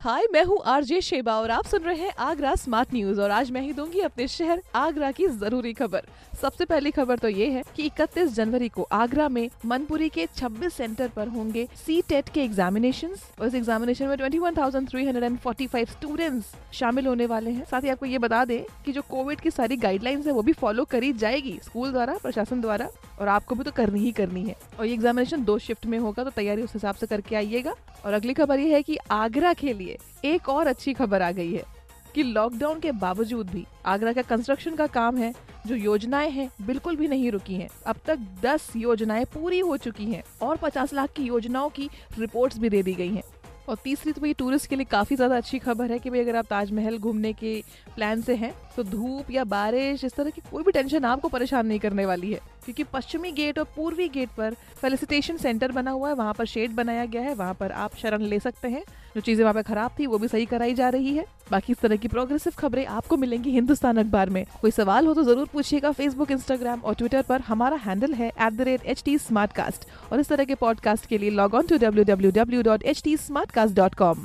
हाय मैं हूँ RJ Sheba और आप सुन रहे हैं आगरा स्मार्ट न्यूज़ और आज मैं ही दूँगी अपने शहर आगरा की ज़रूरी खबर। सबसे पहली खबर तो ये है कि 31 जनवरी को आगरा में मनपुरी के 26 सेंटर पर होंगे सी टेट के एग्जामिनेशन और इस एग्जामिनेशन में 21,345 स्टूडेंट्स शामिल होने वाले हैं। साथ ही आपको ये बता दें कि जो कोविड की सारी गाइडलाइंस है वो भी फॉलो करी जाएगी स्कूल द्वारा प्रशासन द्वारा और आपको भी तो करनी ही करनी है। और ये एग्जामिनेशन दो शिफ्ट में होगा तो तैयारी उस हिसाब से करके आइएगा। और अगली खबर ये है की आगरा के लिए एक और अच्छी खबर आ गई है कि लॉकडाउन के बावजूद भी आगरा का कंस्ट्रक्शन का काम है, जो योजनाएँ हैं, बिल्कुल भी नहीं रुकी हैं। अब तक 10 योजनाएँ पूरी हो चुकी हैं और 50 लाख की योजनाओं की रिपोर्ट्स भी दे दी गई हैं। और तीसरी तो भाई टूरिस्ट के लिए काफ़ी ज़्यादा अच्छी खबर है कि भाई अगर आप ताजमहल घूमने के प्लान से हैं तो धूप या बारिश, इस तरह की कोई भी टेंशन आपको परेशान नहीं करने वाली है। क्योंकि पश्चिमी गेट और पूर्वी गेट पर फेलिसिटेशन सेंटर बना हुआ है, वहाँ पर शेड बनाया गया है, वहाँ पर आप शरण ले सकते हैं। जो चीज़ें वहाँ पे खराब थी, वो भी सही कराई जा रही है। बाकी इस तरह की प्रोग्रेसिव खबरें आपको मिलेंगी हिंदुस्तान अखबार में। कोई सवाल हो तो ज़रूर पूछिएगा फेसबुक इंस्टाग्राम और ट्विटर पर। हमारा हैंडल है एट और इस तरह के पॉडकास्ट के लिए log on to W W W dot H T Smartcast dot com